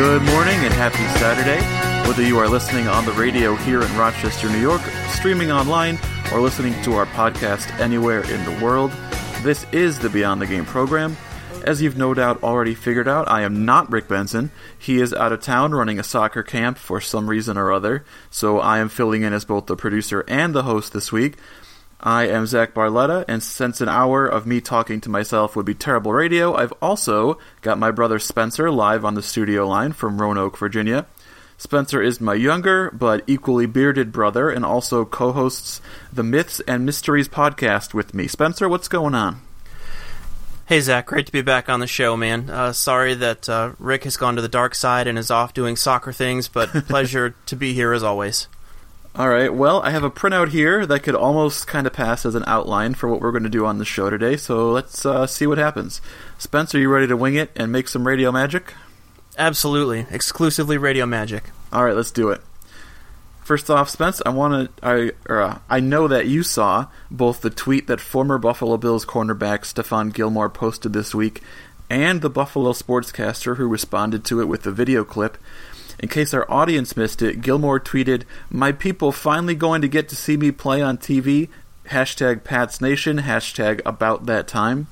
Good morning and happy Saturday. Whether you are listening on the radio here in Rochester, New York, streaming online, or listening to our podcast anywhere in the world, this is the Beyond the Game program. As you've no doubt already figured out, I am not Rick Benson. He is out of town running a soccer camp for some reason or other, so I am filling in as both the producer and the host this week. I am Zach Barletta, and since an hour of me talking to myself would be terrible radio, I've also got my brother Spencer live on the studio line from Roanoke, Virginia. Spencer is my younger but equally bearded brother and also co hosts the Myths and Mysteries podcast with me. Spencer, what's going on? Hey Zach, great to be back on the show, man. Uh, sorry that uh, Rick has gone to the dark side and is off doing soccer things, but pleasure to be here as always. All right, well, I have a printout here that could almost kind of pass as an outline for what we're going to do on the show today, so let's uh, see what happens. Spencer, are you ready to wing it and make some radio magic? Absolutely, exclusively radio magic. All right, let's do it. First off, Spence, I want to I or, uh, I know that you saw both the tweet that former Buffalo Bills cornerback Stephon Gilmore posted this week and the Buffalo sportscaster who responded to it with the video clip. In case our audience missed it, Gilmore tweeted, My people finally going to get to see me play on TV. Hashtag Pats Nation, hashtag about that time.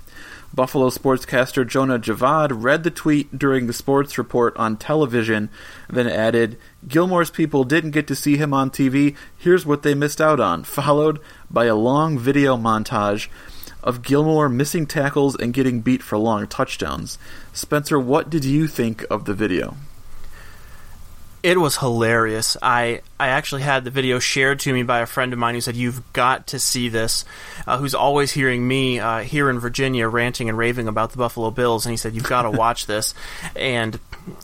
Buffalo sportscaster Jonah Javad read the tweet during the sports report on television, then added, Gilmore's people didn't get to see him on TV. Here's what they missed out on, followed by a long video montage of Gilmore missing tackles and getting beat for long touchdowns. Spencer, what did you think of the video? It was hilarious. I I actually had the video shared to me by a friend of mine who said you've got to see this. Uh, who's always hearing me uh, here in Virginia ranting and raving about the Buffalo Bills, and he said you've got to watch this. And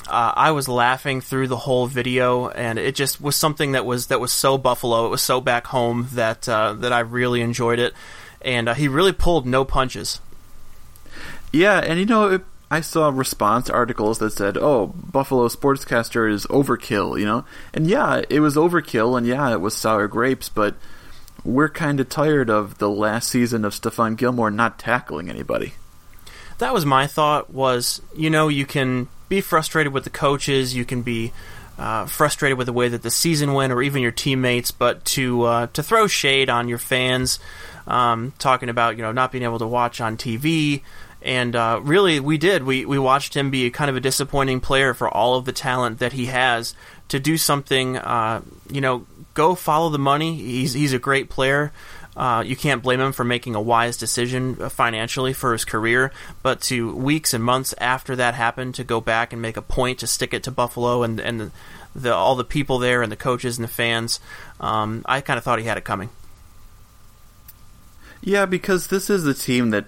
uh, I was laughing through the whole video, and it just was something that was that was so Buffalo. It was so back home that uh, that I really enjoyed it, and uh, he really pulled no punches. Yeah, and you know. It- I saw response articles that said, "Oh, Buffalo sportscaster is overkill," you know. And yeah, it was overkill, and yeah, it was sour grapes. But we're kind of tired of the last season of Stephon Gilmore not tackling anybody. That was my thought. Was you know you can be frustrated with the coaches, you can be uh, frustrated with the way that the season went, or even your teammates, but to uh, to throw shade on your fans, um, talking about you know not being able to watch on TV. And uh, really, we did. We we watched him be kind of a disappointing player for all of the talent that he has. To do something, uh, you know, go follow the money. He's he's a great player. Uh, you can't blame him for making a wise decision financially for his career. But to weeks and months after that happened, to go back and make a point to stick it to Buffalo and and the, the all the people there and the coaches and the fans, um, I kind of thought he had it coming. Yeah, because this is the team that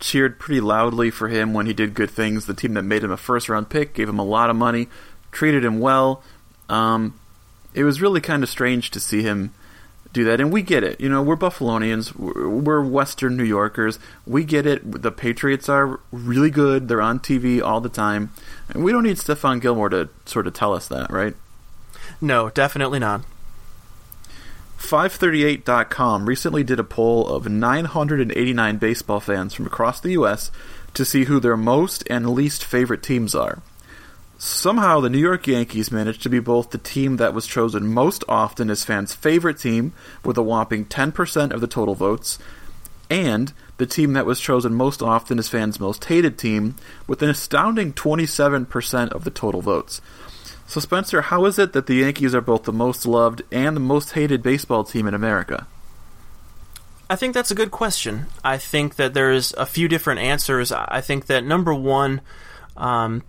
cheered pretty loudly for him when he did good things. The team that made him a first round pick, gave him a lot of money, treated him well. Um, it was really kind of strange to see him do that, and we get it. You know, we're Buffalonians, we're Western New Yorkers. We get it. The Patriots are really good. They're on TV all the time, and we don't need Stephon Gilmore to sort of tell us that, right? No, definitely not. 538.com recently did a poll of 989 baseball fans from across the U.S. to see who their most and least favorite teams are. Somehow, the New York Yankees managed to be both the team that was chosen most often as fans' favorite team, with a whopping 10% of the total votes, and the team that was chosen most often as fans' most hated team, with an astounding 27% of the total votes. So, Spencer, how is it that the Yankees are both the most loved and the most hated baseball team in America? I think that's a good question. I think that there's a few different answers. I think that number one, um,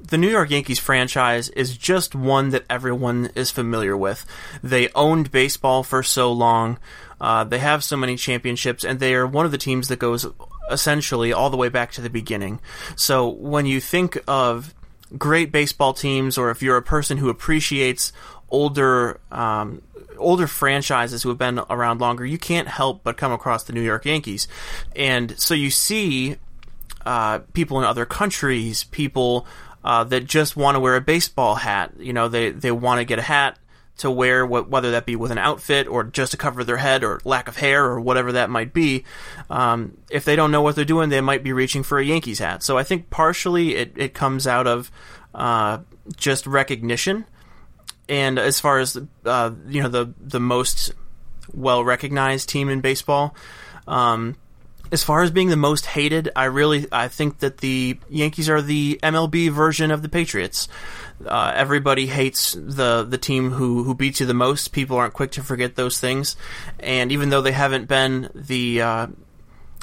the New York Yankees franchise is just one that everyone is familiar with. They owned baseball for so long. Uh, they have so many championships, and they are one of the teams that goes essentially all the way back to the beginning. So when you think of great baseball teams, or if you're a person who appreciates older um, older franchises who have been around longer, you can't help but come across the New York Yankees, and so you see uh, people in other countries, people uh, that just want to wear a baseball hat. You know, they they want to get a hat to wear, whether that be with an outfit or just to cover their head or lack of hair or whatever that might be. Um, if they don't know what they're doing, they might be reaching for a Yankees hat. So I think partially it, it comes out of uh, just recognition. And as far as uh, you know, the the most well recognized team in baseball. Um, as far as being the most hated, I really I think that the Yankees are the MLB version of the Patriots. Uh, everybody hates the the team who who beats you the most. People aren't quick to forget those things, and even though they haven't been the uh,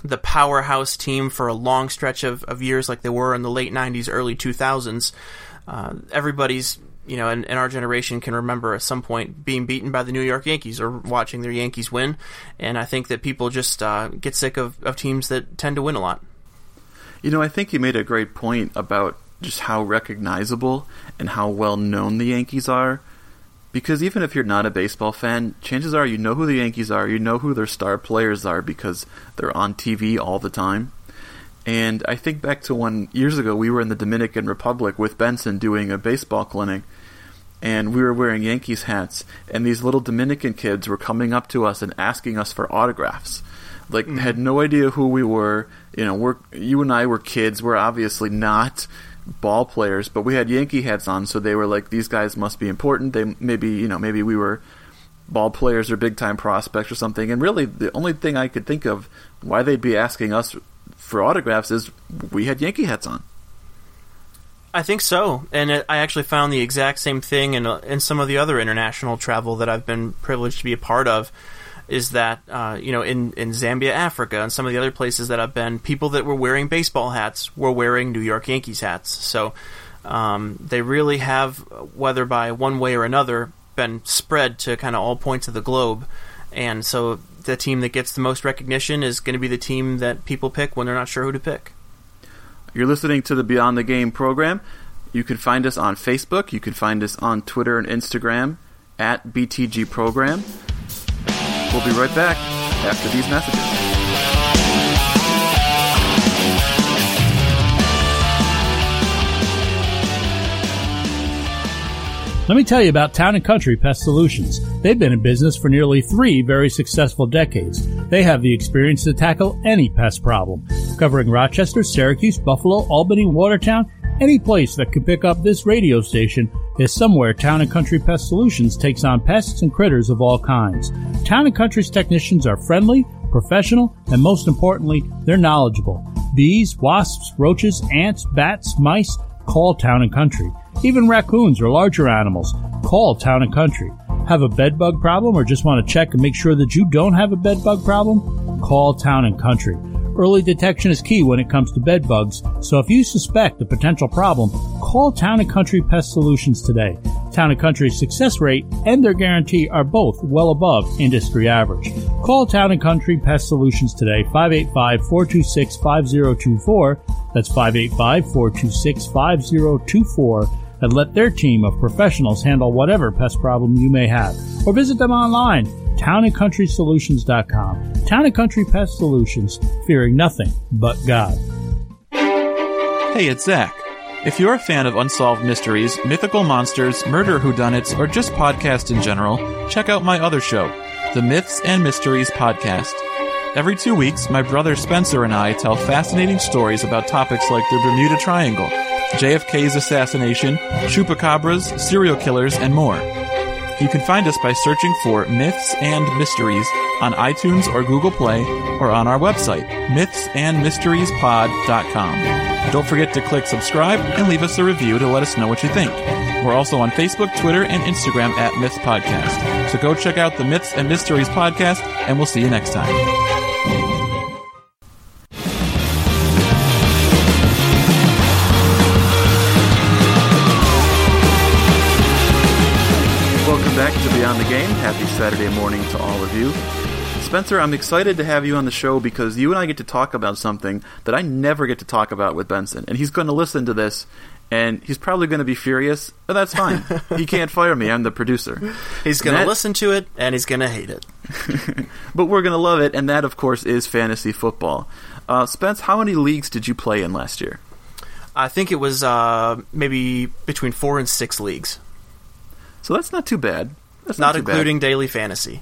the powerhouse team for a long stretch of, of years like they were in the late '90s, early 2000s, uh, everybody's you know, in, our generation can remember at some point being beaten by the New York Yankees or watching their Yankees win. And I think that people just uh, get sick of, of teams that tend to win a lot. You know, I think you made a great point about just how recognizable and how well known the Yankees are. Because even if you're not a baseball fan, chances are you know who the Yankees are, you know who their star players are because they're on TV all the time. And I think back to when years ago we were in the Dominican Republic with Benson doing a baseball clinic, and we were wearing Yankees hats, and these little Dominican kids were coming up to us and asking us for autographs. Like mm-hmm. had no idea who we were. You know, we're you and I were kids. We're obviously not ball players, but we had Yankee hats on, so they were like, these guys must be important. They maybe you know maybe we were ball players or big time prospects or something. And really, the only thing I could think of why they'd be asking us for autographs is we had Yankee hats on. I think so, and it, I actually found the exact same thing in uh, in some of the other international travel that I've been privileged to be a part of. Is that uh, you know in in Zambia, Africa, and some of the other places that I've been, people that were wearing baseball hats were wearing New York Yankees hats. So um, they really have, whether by one way or another, been spread to kind of all points of the globe, and so the team that gets the most recognition is going to be the team that people pick when they're not sure who to pick. You're listening to the Beyond the Game program. You can find us on Facebook. You can find us on Twitter and Instagram at BTG Program. We'll be right back after these messages. Let me tell you about Town & Country Pest Solutions. They've been in business for nearly three very successful decades. They have the experience to tackle any pest problem, covering Rochester, Syracuse, Buffalo, Albany, Watertown, any place that could pick up this radio station is somewhere Town & Country Pest Solutions takes on pests and critters of all kinds. Town & Country's technicians are friendly, professional, and most importantly, they're knowledgeable. Bees, wasps, roaches, ants, bats, mice, call Town & Country. Even raccoons or larger animals, call Town and Country. Have a bed bug problem or just want to check and make sure that you don't have a bed bug problem? Call Town and Country. Early detection is key when it comes to bed bugs, so if you suspect a potential problem, call Town and Country Pest Solutions today. Town and Country's success rate and their guarantee are both well above industry average. Call Town and Country Pest Solutions today, 585-426-5024. That's 585-426-5024 and let their team of professionals handle whatever pest problem you may have. Or visit them online, townandcountrysolutions.com. Town and Country Pest Solutions, fearing nothing but God. Hey, it's Zach. If you're a fan of unsolved mysteries, mythical monsters, murder whodunits, or just podcasts in general, check out my other show, the Myths and Mysteries Podcast. Every two weeks, my brother Spencer and I tell fascinating stories about topics like the Bermuda Triangle JFK's assassination, chupacabras, serial killers, and more. You can find us by searching for Myths and Mysteries on iTunes or Google Play or on our website, mythsandmysteriespod.com. Don't forget to click subscribe and leave us a review to let us know what you think. We're also on Facebook, Twitter, and Instagram at Myths Podcast. So go check out the Myths and Mysteries podcast, and we'll see you next time. Happy Saturday morning to all of you. Spencer, I'm excited to have you on the show because you and I get to talk about something that I never get to talk about with Benson. And he's going to listen to this and he's probably going to be furious, but that's fine. he can't fire me. I'm the producer. He's going to listen to it and he's going to hate it. but we're going to love it, and that, of course, is fantasy football. Uh, Spence, how many leagues did you play in last year? I think it was uh, maybe between four and six leagues. So that's not too bad. That's not, not including bad. daily fantasy.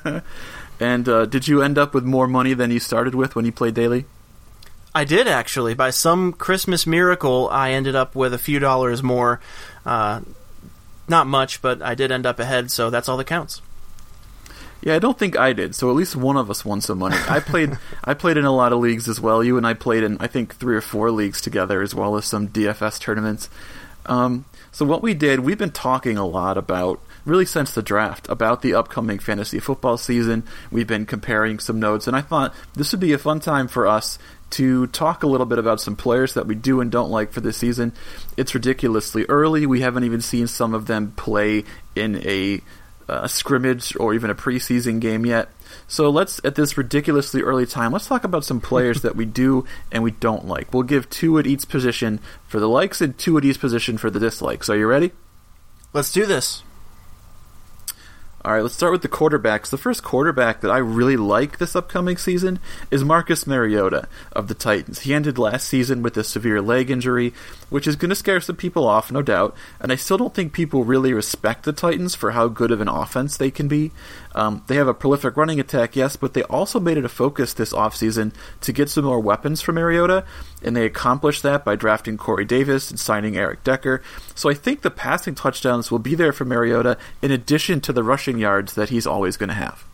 and uh, did you end up with more money than you started with when you played daily? I did actually. By some Christmas miracle, I ended up with a few dollars more. Uh, not much, but I did end up ahead, so that's all that counts. Yeah, I don't think I did. So at least one of us won some money. I played I played in a lot of leagues as well. You and I played in I think three or four leagues together as well as some DFS tournaments. Um, so what we did, we've been talking a lot about really since the draft about the upcoming fantasy football season. We've been comparing some notes, and I thought this would be a fun time for us to talk a little bit about some players that we do and don't like for this season. It's ridiculously early. We haven't even seen some of them play in a a scrimmage or even a preseason game yet. So let's, at this ridiculously early time, let's talk about some players that we do and we don't like. We'll give two at each position for the likes and two at each position for the dislikes. Are you ready? Let's do this. All right, let's start with the quarterbacks. The first quarterback that I really like this upcoming season is Marcus Mariota of the Titans. He ended last season with a severe leg injury, which is going to scare some people off, no doubt. And I still don't think people really respect the Titans for how good of an offense they can be. Um, they have a prolific running attack, yes, but they also made it a focus this offseason to get some more weapons for Mariota, and they accomplished that by drafting Corey Davis and signing Eric Decker. So I think the passing touchdowns will be there for Mariota in addition to the rushing yards that he's always going to have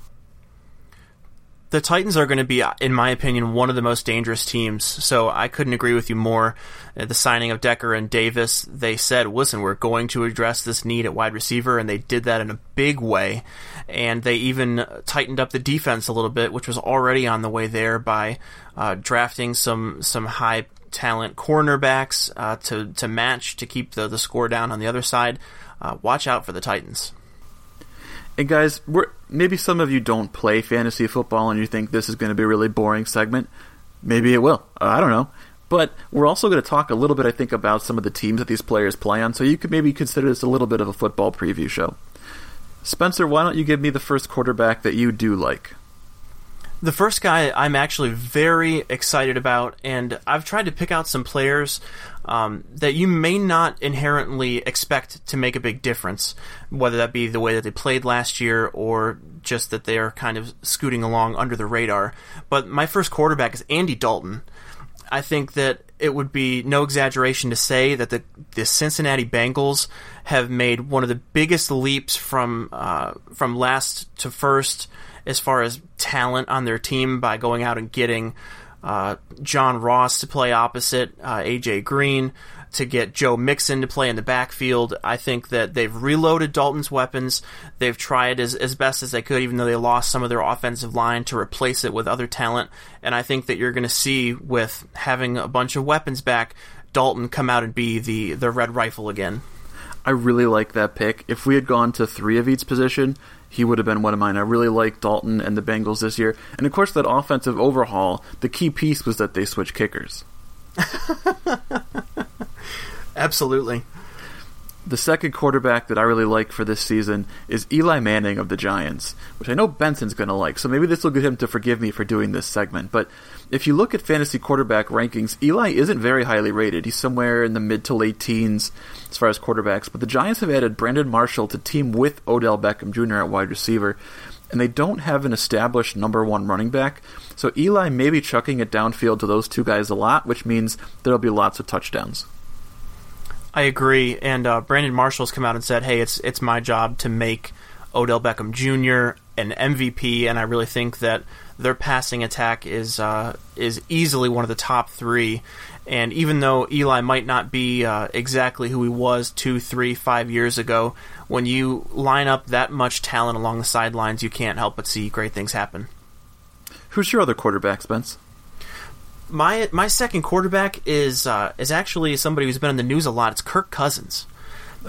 the Titans are going to be, in my opinion, one of the most dangerous teams. So I couldn't agree with you more. Uh, the signing of Decker and Davis, they said, listen, we're going to address this need at wide receiver, and they did that in a big way. And they even tightened up the defense a little bit, which was already on the way there by uh, drafting some some high talent cornerbacks uh, to to match to keep the the score down on the other side. Uh, watch out for the Titans. And guys, maybe some of you don't play fantasy football and you think this is going to be a really boring segment. Maybe it will. I don't know. But we're also going to talk a little bit, I think, about some of the teams that these players play on, so you could maybe consider this a little bit of a football preview show. Spencer, why don't you give me the first quarterback that you do like? The first guy I'm actually very excited about, and I've tried to pick out some players um, that you may not inherently expect to make a big difference, whether that be the way that they played last year or just that they are kind of scooting along under the radar. But my first quarterback is Andy Dalton. I think that it would be no exaggeration to say that the the Cincinnati Bengals have made one of the biggest leaps from uh, from last to first as far as talent on their team by going out and getting uh, John Ross to play opposite uh, AJ Green, to get Joe Mixon to play in the backfield. I think that they've reloaded Dalton's weapons. They've tried as, as best as they could, even though they lost some of their offensive line, to replace it with other talent. And I think that you're going to see, with having a bunch of weapons back, Dalton come out and be the, the red rifle again. I really like that pick. If we had gone to three of each position, he would have been one of mine. I really like Dalton and the Bengals this year. And of course, that offensive overhaul, the key piece was that they switched kickers. Absolutely. The second quarterback that I really like for this season is Eli Manning of the Giants, which I know Benson's going to like, so maybe this will get him to forgive me for doing this segment. But if you look at fantasy quarterback rankings, Eli isn't very highly rated. He's somewhere in the mid to late teens as far as quarterbacks. But the Giants have added Brandon Marshall to team with Odell Beckham Jr. at wide receiver, and they don't have an established number one running back. So Eli may be chucking it downfield to those two guys a lot, which means there'll be lots of touchdowns. I agree. And uh, Brandon Marshall's come out and said, "Hey, it's it's my job to make Odell Beckham Jr. an MVP," and I really think that their passing attack is uh, is easily one of the top three. And even though Eli might not be uh, exactly who he was two, three, five years ago, when you line up that much talent along the sidelines, you can't help but see great things happen. Who's your other quarterback, Spence? my my second quarterback is uh, is actually somebody who's been in the news a lot. It's Kirk Cousins.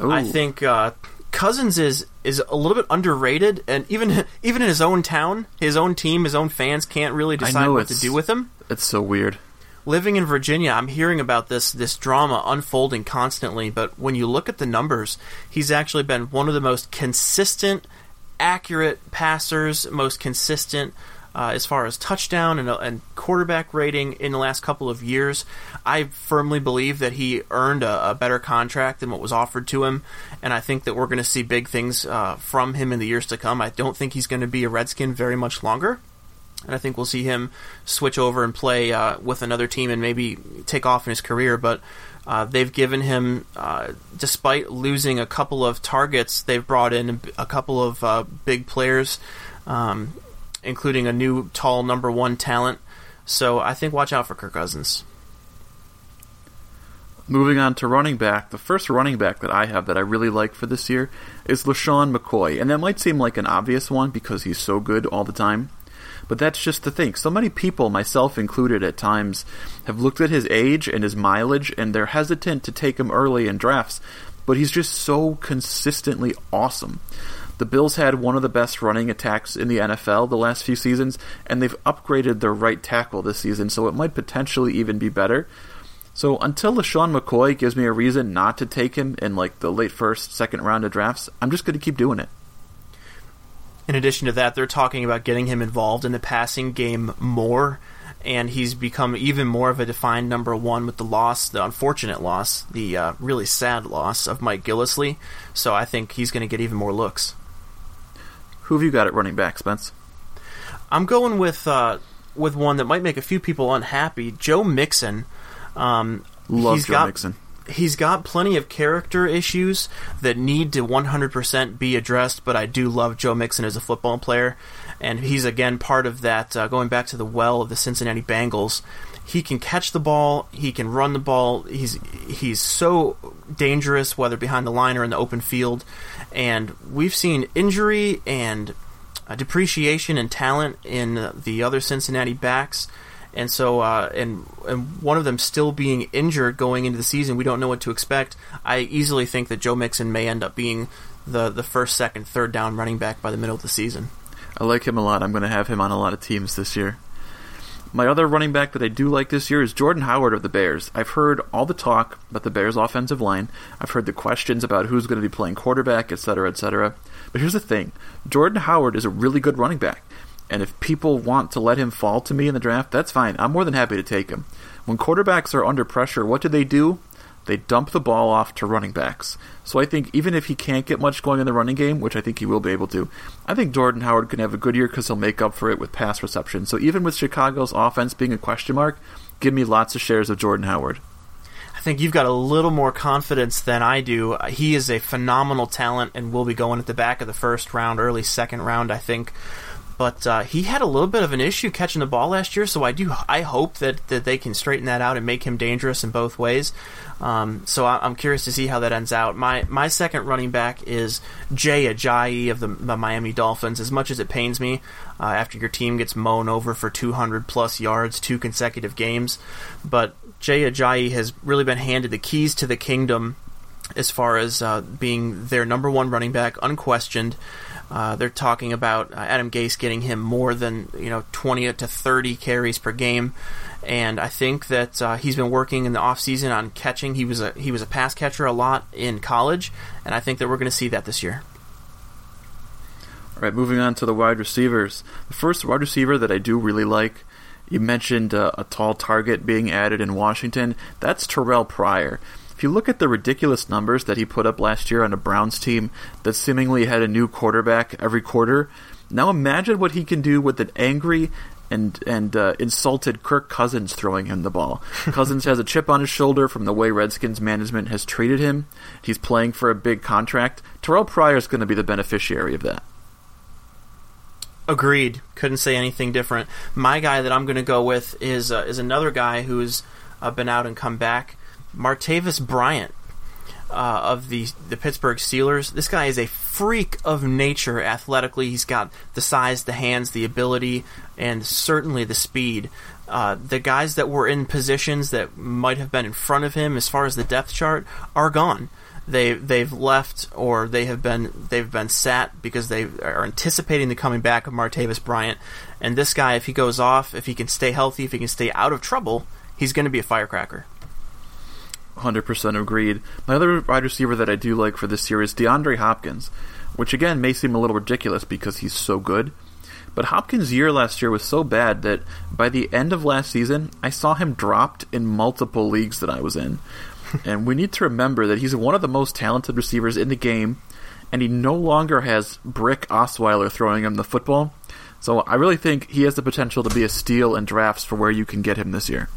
Ooh. I think uh, Cousins is is a little bit underrated, and even even in his own town, his own team, his own fans can't really decide what to do with him. It's so weird. living in Virginia, I'm hearing about this this drama unfolding constantly. But when you look at the numbers, he's actually been one of the most consistent, accurate passers, most consistent uh, as far as touchdown and, and quarterback rating in the last couple of years. I firmly believe that he earned a, a better contract than what was offered to him, and I think that we're going to see big things uh, from him in the years to come. I don't think he's going to be a Redskin very much longer and I think we'll see him switch over and play uh, with another team and maybe take off in his career. But uh, they've given him, uh, despite losing a couple of targets, they've brought in a couple of uh, big players, um, including a new tall number one talent. So I think watch out for Kirk Cousins. Moving on to running back, the first running back that I have that I really like for this year is LeSean McCoy. And that might seem like an obvious one because he's so good all the time. But that's just the thing. So many people, myself included at times, have looked at his age and his mileage and they're hesitant to take him early in drafts. But he's just so consistently awesome. The Bills had one of the best running attacks in the NFL the last few seasons, and they've upgraded their right tackle this season, so it might potentially even be better. So until LeSean McCoy gives me a reason not to take him in like the late first, second round of drafts, I'm just going to keep doing it. In addition to that, they're talking about getting him involved in the passing game more, and he's become even more of a defined number one with the loss, the unfortunate loss, the uh, really sad loss of Mike Gillislee. So I think he's going to get even more looks. Who have you got at running back, Spence? I'm going with uh, with one that might make a few people unhappy. Joe Mixon. Um, Love he's Joe got, Mixon. He's got plenty of character issues that need to 100% be addressed, but I do love Joe Mixon as a football player, and he's again part of that. Uh, going back to the well of the Cincinnati Bengals, he can catch the ball, he can run the ball. He's he's so dangerous, whether behind the line or in the open field, and we've seen injury and uh, depreciation and talent in the other Cincinnati backs. And so, uh, and and one of them still being injured going into the season, we don't know what to expect. I easily think that Joe Mixon may end up being the the first, second, third down running back by the middle of the season. I like him a lot. I'm going to have him on a lot of teams this year. My other running back that I do like this year is Jordan Howard of the Bears. I've heard all the talk about the Bears' offensive line. I've heard the questions about who's going to be playing quarterback, etc., etc. But here's the thing Jordan Howard is a really good running back. And if people want to let him fall to me in the draft, that's fine. I'm more than happy to take him. When quarterbacks are under pressure, what do they do? They dump the ball off to running backs. So I think even if he can't get much going in the running game, which I think he will be able to, I think Jordan Howard can have a good year because he'll make up for it with pass reception. So even with Chicago's offense being a question mark, give me lots of shares of Jordan Howard. I think you've got a little more confidence than I do. He is a phenomenal talent and will be going at the back of the first round, early second round, I think. But uh, he had a little bit of an issue catching the ball last year, so I do I hope that, that they can straighten that out and make him dangerous in both ways. Um, so I, am curious to see how that ends out. My my second running back is Jay Ajayi of the, the Miami Dolphins. As much as it pains me uh, after your team gets mown over for 200 plus yards two consecutive games, but Jay Ajayi has really been handed the keys to the kingdom as far as uh, being their number one running back, unquestioned. Uh, they're talking about uh, Adam Gase getting him more than you know 20 to 30 carries per game, and I think that uh, he's been working in the offseason on catching. He was a he was a pass catcher a lot in college, and I think that we're going to see that this year. All right, moving on to the wide receivers. The first wide receiver that I do really like, you mentioned uh, a tall target being added in Washington. That's Terrelle Pryor. If you look at the ridiculous numbers that he put up last year on a Browns team that seemingly had a new quarterback every quarter, now imagine what he can do with an angry and and uh, insulted Kirk Cousins throwing him the ball. Cousins has a chip on his shoulder from the way Redskins management has treated him. He's playing for a big contract. Terrelle Pryor is going to be the beneficiary of that. Agreed. Couldn't say anything different. My guy that I'm going to go with is uh, is another guy who's uh, been out and come back. Martavis Bryant uh, of the the Pittsburgh Steelers. This guy is a freak of nature athletically. He's got the size, the hands, the ability, and certainly the speed. Uh, the guys that were in positions that might have been in front of him as far as the depth chart are gone. they they've left or they have been they've been sat because they are anticipating the coming back of Martavis Bryant. And this guy, if he goes off, if he can stay healthy, if he can stay out of trouble, he's going to be a firecracker. 100% agreed. My other wide receiver that I do like for this year is DeAndre Hopkins, which again may seem a little ridiculous because he's so good. But Hopkins' year last year was so bad that by the end of last season, I saw him dropped in multiple leagues that I was in. and we need to remember that he's one of the most talented receivers in the game, and he no longer has Brock Osweiler throwing him the football. So I really think he has the potential to be a steal in drafts for where you can get him this year.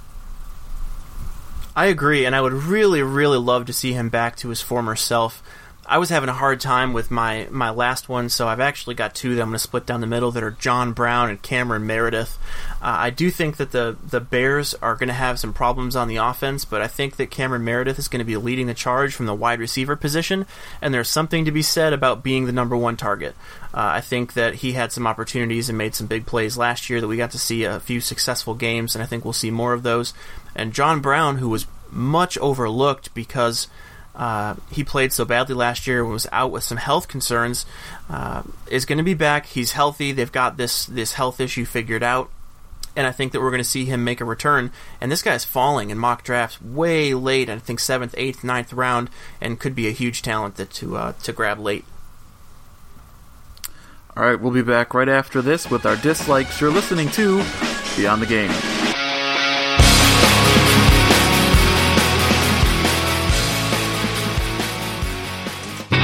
I agree, and I would really, really love to see him back to his former self. I was having a hard time with my, my last one, so I've actually got two that I'm going to split down the middle that are John Brown and Cameron Meredith. Uh, I do think that the, the Bears are going to have some problems on the offense, but I think that Cameron Meredith is going to be leading the charge from the wide receiver position, and there's something to be said about being the number one target. Uh, I think that he had some opportunities and made some big plays last year that we got to see a few successful games, and I think we'll see more of those. And John Brown, who was much overlooked because uh, he played so badly last year and was out with some health concerns, uh, is going to be back. He's healthy. They've got this this health issue figured out. And I think that we're going to see him make a return. And this guy's falling in mock drafts way late. I think seventh, eighth, ninth round, and could be a huge talent that to uh, to grab late. All right, we'll be back right after this with our dislikes. You're listening to Beyond the Game.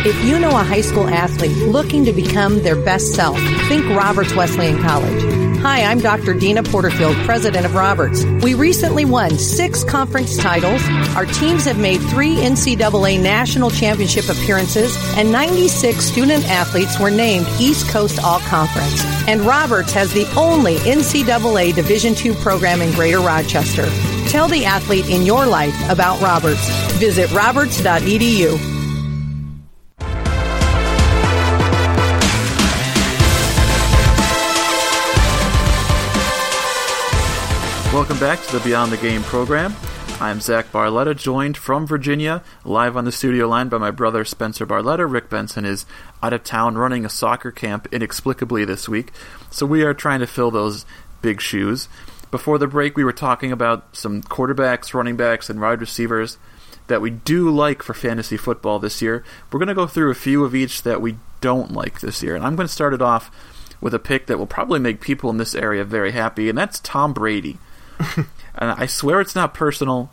If you know a high school athlete looking to become their best self, think Roberts Wesleyan College. Hi, I'm Dr. Deana Porterfield, president of Roberts. We recently won six conference titles. Our teams have made three NCAA national championship appearances, and 96 student athletes were named East Coast All Conference. And Roberts has the only NCAA Division II program in Greater Rochester. Tell the athlete in your life about Roberts. Visit roberts.edu. Welcome back to the Beyond the Game program. I'm Zach Barletta, joined from Virginia, live on the studio line by my brother Spencer Barletta. Rick Benson is out of town running a soccer camp inexplicably this week, so we are trying to fill those big shoes. Before the break, we were talking about some quarterbacks, running backs, and wide receivers that we do like for fantasy football this year. We're going to go through a few of each that we don't like this year, and I'm going to start it off with a pick that will probably make people in this area very happy, and that's Tom Brady. and I swear it's not personal.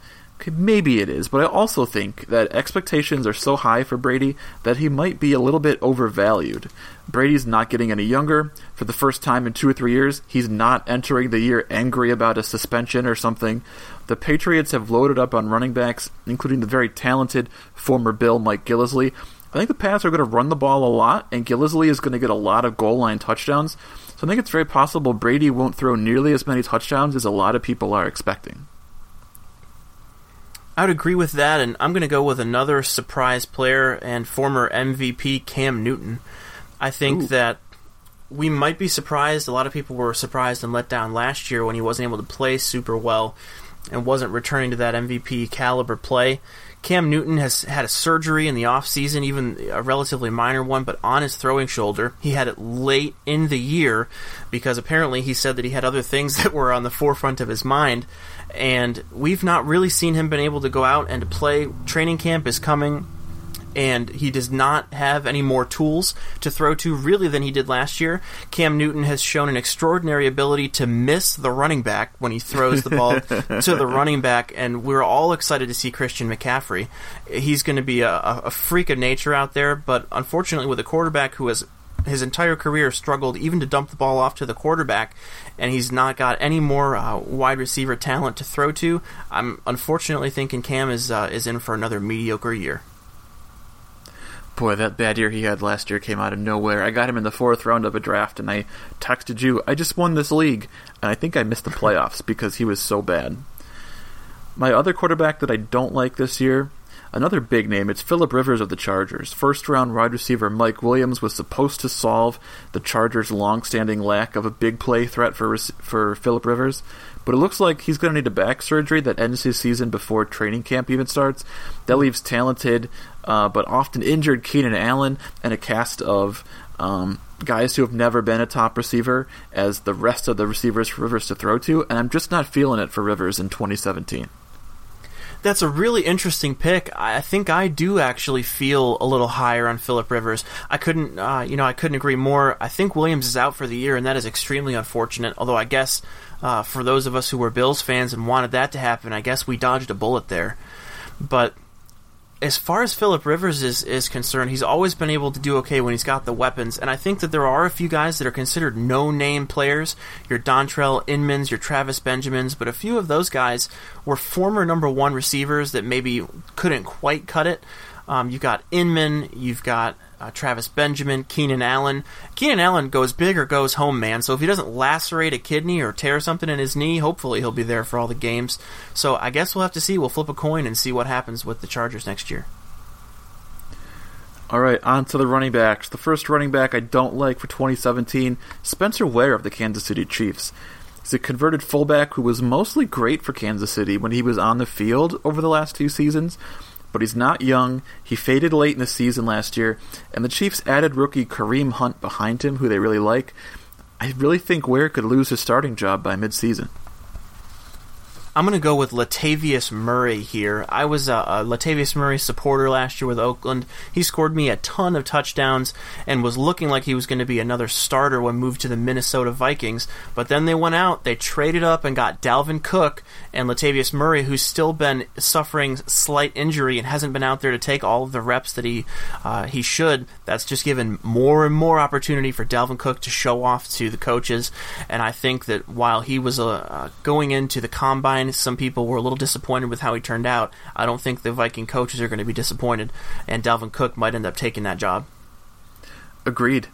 Maybe it is, but I also think that expectations are so high for Brady that he might be a little bit overvalued. Brady's not getting any younger. For the first time in two or three years, he's not entering the year angry about a suspension or something. The Patriots have loaded up on running backs, including the very talented former Bill Mike Gillislee. I think the Pats are going to run the ball a lot, and Gillislee is going to get a lot of goal line touchdowns. So I think it's very possible Brady won't throw nearly as many touchdowns as a lot of people are expecting. I would agree with that, and I'm going to go with another surprise player and former MVP Cam Newton. I think Ooh. that we might be surprised. A lot of people were surprised and let down last year when he wasn't able to play super well and wasn't returning to that MVP caliber play. Cam Newton has had a surgery in the offseason, even a relatively minor one, but on his throwing shoulder. He had it late in the year because apparently he said that he had other things that were on the forefront of his mind. And we've not really seen him been able to go out and to play. Training camp is coming and he does not have any more tools to throw to really than he did last year. Cam Newton has shown an extraordinary ability to miss the running back when he throws the ball to the running back, and we're all excited to see Christian McCaffrey. He's going to be a, a freak of nature out there, but unfortunately, with a quarterback who has his entire career struggled even to dump the ball off to the quarterback, and he's not got any more uh, wide receiver talent to throw to. I'm unfortunately thinking Cam is uh, is in for another mediocre year. Boy, that bad year he had last year came out of nowhere. I got him in the fourth round of a draft, and I texted you, I just won this league, and I think I missed the playoffs because he was so bad. My other quarterback that I don't like this year, another big name, it's Philip Rivers of the Chargers. First round wide receiver Mike Williams was supposed to solve the Chargers' long standing lack of a big play threat for, for Philip Rivers, but it looks like he's going to need a back surgery that ends his season before training camp even starts. That leaves talented uh, but often injured Keenan Allen and a cast of um, guys who have never been a top receiver as the rest of the receivers for Rivers to throw to, and I'm just not feeling it for Rivers in 2017 that's a really interesting pick. I think I do actually feel a little higher on Philip Rivers. I couldn't, uh, you know, I couldn't agree more. I think Williams is out for the year, and that is extremely unfortunate. Although I guess uh, for those of us who were Bills fans and wanted that to happen, I guess we dodged a bullet there. But as far as Philip Rivers is, is concerned, he's always been able to do okay when he's got the weapons. And I think that there are a few guys that are considered no name players. Your Dontrelle Inmans, your Travis Benjamins, but a few of those guys were former number one receivers that maybe couldn't quite cut it. Um, you've got Inman, you've got uh, Travis Benjamin, Keenan Allen. Keenan Allen goes big or goes home, man. So if he doesn't lacerate a kidney or tear something in his knee, hopefully he'll be there for all the games. So I guess we'll have to see. We'll flip a coin and see what happens with the Chargers next year. All right, on to the running backs. The first running back I don't like for 2017, Spencer Ware of the Kansas City Chiefs. He's a converted fullback who was mostly great for Kansas City when he was on the field over the last two seasons, but he's not young. He faded late in the season last year, and the Chiefs added rookie Kareem Hunt behind him, who they really like. I really think Ware could lose his starting job by midseason. I'm going to go with Latavius Murray here. I was a, a, Latavius Murray supporter last year with Oakland. He scored me a ton of touchdowns and was looking like he was going to be another starter when moved to the Minnesota Vikings. But then they went out, they traded up and got Dalvin Cook and Latavius Murray, who's still been suffering slight injury and hasn't been out there to take all of the reps that he uh, he should. That's just given more and more opportunity for Dalvin Cook to show off to the coaches. And I think that while he was uh, uh going into the combine some people were a little disappointed with how he turned out. I don't think the Viking coaches are going to be disappointed, and Dalvin Cook might end up taking that job. Agreed.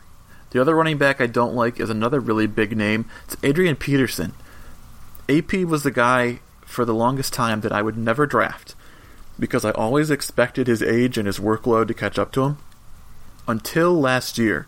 The other running back I don't like is another really big name. It's Adrian Peterson. AP was the guy for the longest time that I would never draft because I always expected his age and his workload to catch up to him. Until last year,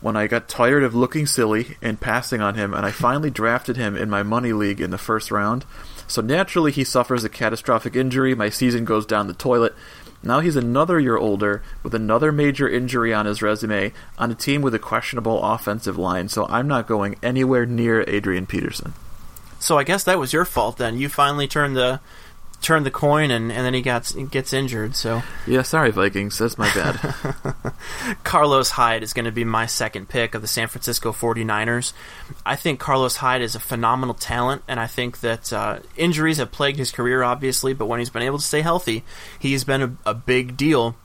when I got tired of looking silly and passing on him, and I finally drafted him in my money league in the first round. So naturally, he suffers a catastrophic injury. My season goes down the toilet. Now he's another year older with another major injury on his resume on a team with a questionable offensive line. So I'm not going anywhere near Adrian Peterson. So I guess that was your fault then. You finally turned the turned the coin and, and then he got gets injured. So yeah, sorry Vikings, that's my bad. Carlos Hyde is going to be my second pick of the San Francisco 49ers. I think Carlos Hyde is a phenomenal talent, and I think that uh, injuries have plagued his career, obviously, but when he's been able to stay healthy, he's been a, a big deal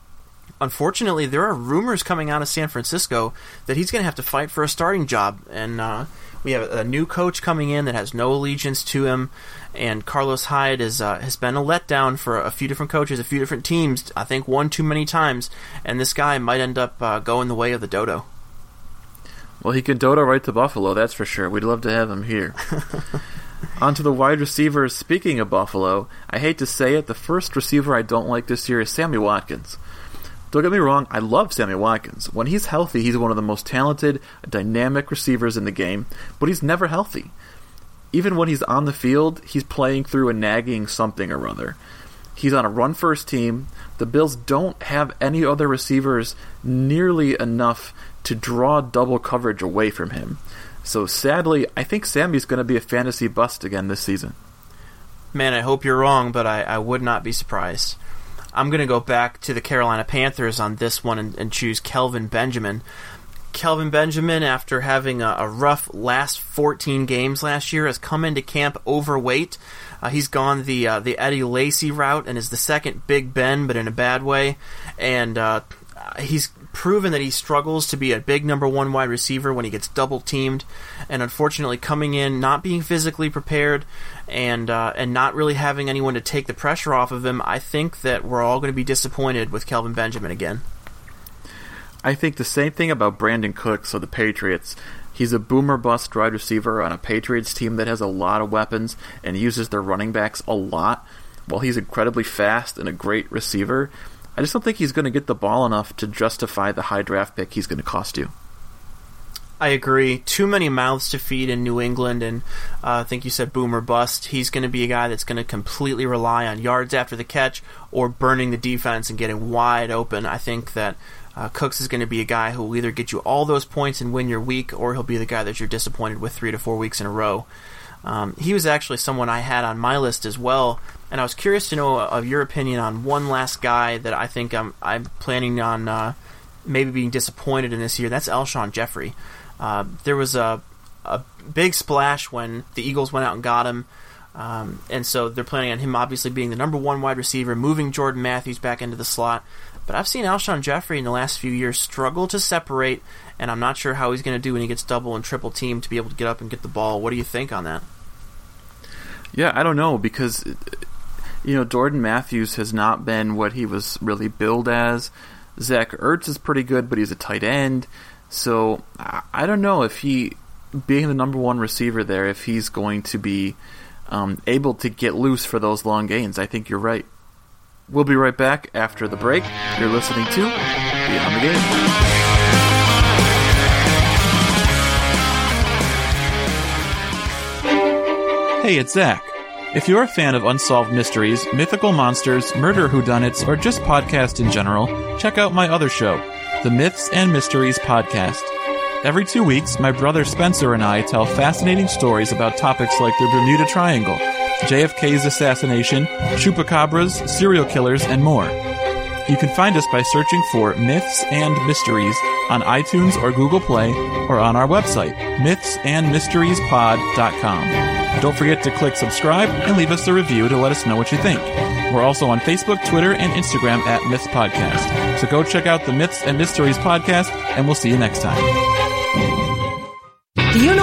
unfortunately, there are rumors coming out of San Francisco that he's going to have to fight for a starting job, and uh, we have a new coach coming in that has no allegiance to him and Carlos Hyde is, uh, has been a letdown for a few different coaches, a few different teams. I think one too many times, and this guy might end up uh, going the way of the dodo. Well, he can dodo right to Buffalo, that's for sure. We'd love to have him here. On to the wide receivers. Speaking of Buffalo, I hate to say it, the first receiver I don't like this year is Sammy Watkins. Don't get me wrong, I love Sammy Watkins. When he's healthy, he's one of the most talented, dynamic receivers in the game, but he's never healthy even when he's on the field, he's playing through a nagging something or other. He's on a run first team. The Bills don't have any other receivers nearly enough to draw double coverage away from him. So sadly, I think Sammy's going to be a fantasy bust again this season. Man, I hope you're wrong, but I, I would not be surprised. I'm going to go back to the Carolina Panthers on this one and, and choose Kelvin Benjamin. Kelvin Benjamin, after having a, a, rough last 14 games last year, has come into camp overweight. Uh, he's gone the uh, the Eddie Lacy route and is the second Big Ben, but in a bad way. And uh, he's proven that he struggles to be a big number one wide receiver when he gets double teamed. And unfortunately, coming in not being physically prepared and uh, and not really having anyone to take the pressure off of him, I think that we're all going to be disappointed with Kelvin Benjamin again. I think the same thing about Brandin Cooks of the Patriots. He's a boomer bust wide receiver on a Patriots team that has a lot of weapons and uses their running backs a lot. While he's incredibly fast and a great receiver, I just don't think he's going to get the ball enough to justify the high draft pick he's going to cost you. I agree. Too many mouths to feed in New England, and uh, I think you said boomer bust. He's going to be a guy that's going to completely rely on yards after the catch or burning the defense and getting wide open. I think that uh, Cooks is going to be a guy who will either get you all those points and win your week, or he'll be the guy that you're disappointed with three to four weeks in a row. Um, he was actually someone I had on my list as well, and I was curious to know of your opinion on one last guy that I think I'm I'm planning on uh, maybe being disappointed in this year. That's Alshon Jeffery. Uh, there was a a big splash when the Eagles went out and got him. Um, and so they're planning on him obviously being the number one wide receiver, moving Jordan Matthews back into the slot. But I've seen Alshon Jeffery in the last few years struggle to separate, and I'm not sure how he's going to do when he gets double and triple team to be able to get up and get the ball. What do you think on that? Yeah, I don't know because you know Jordan Matthews has not been what he was really billed as. Zach Ertz is pretty good, but he's a tight end. So I don't know if he, being the number one receiver there, if he's going to be um, able to get loose for those long gains. I think you're right. We'll be right back after the break. You're listening to Beyond the Game. Hey, it's Zach. If you're a fan of unsolved mysteries, mythical monsters, murder whodunits, or just podcasts in general, check out my other show, the Myths and Mysteries Podcast. Every two weeks, my brother Spencer and I tell fascinating stories about topics like the Bermuda Triangle, JFK's assassination, chupacabras, serial killers, and more. You can find us by searching for Myths and Mysteries on iTunes or Google Play or on our website, mythsandmysteriespod.com. Don't forget to click subscribe and leave us a review to let us know what you think. We're also on Facebook, Twitter, and Instagram at Myths Podcast. So go check out the Myths and Mysteries podcast, and we'll see you next time.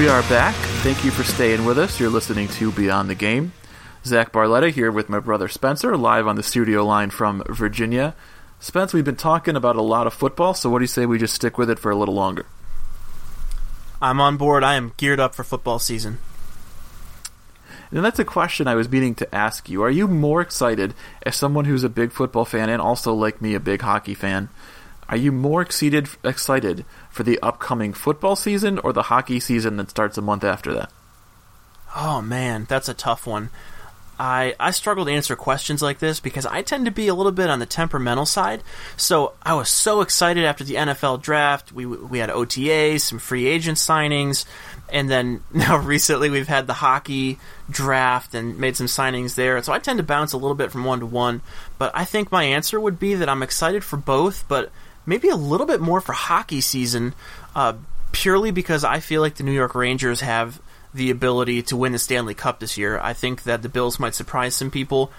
We are back. Thank you for staying with us. You're listening to Beyond the Game. Zach Barletta here with my brother Spencer, live on the studio line from Virginia. Spence, we've been talking about a lot of football, so what do you say we just stick with it for a little longer? I'm on board. I am geared up for football season. And that's a question I was meaning to ask you. Are you more excited as someone who's a big football fan and also, like me, a big hockey fan? Are you more excited excited for the upcoming football season or the hockey season that starts a month after that? Oh man, that's a tough one. I I struggle to answer questions like this because I tend to be a little bit on the temperamental side. So I was so excited after the NFL draft. We we had OTAs, some free agent signings, and then now recently we've had the hockey draft and made some signings there. So I tend to bounce a little bit from one to one. But I think my answer would be that I'm excited for both, but maybe a little bit more for hockey season, uh, purely because I feel like the New York Rangers have the ability to win the Stanley Cup this year. I think that the Bills might surprise some people.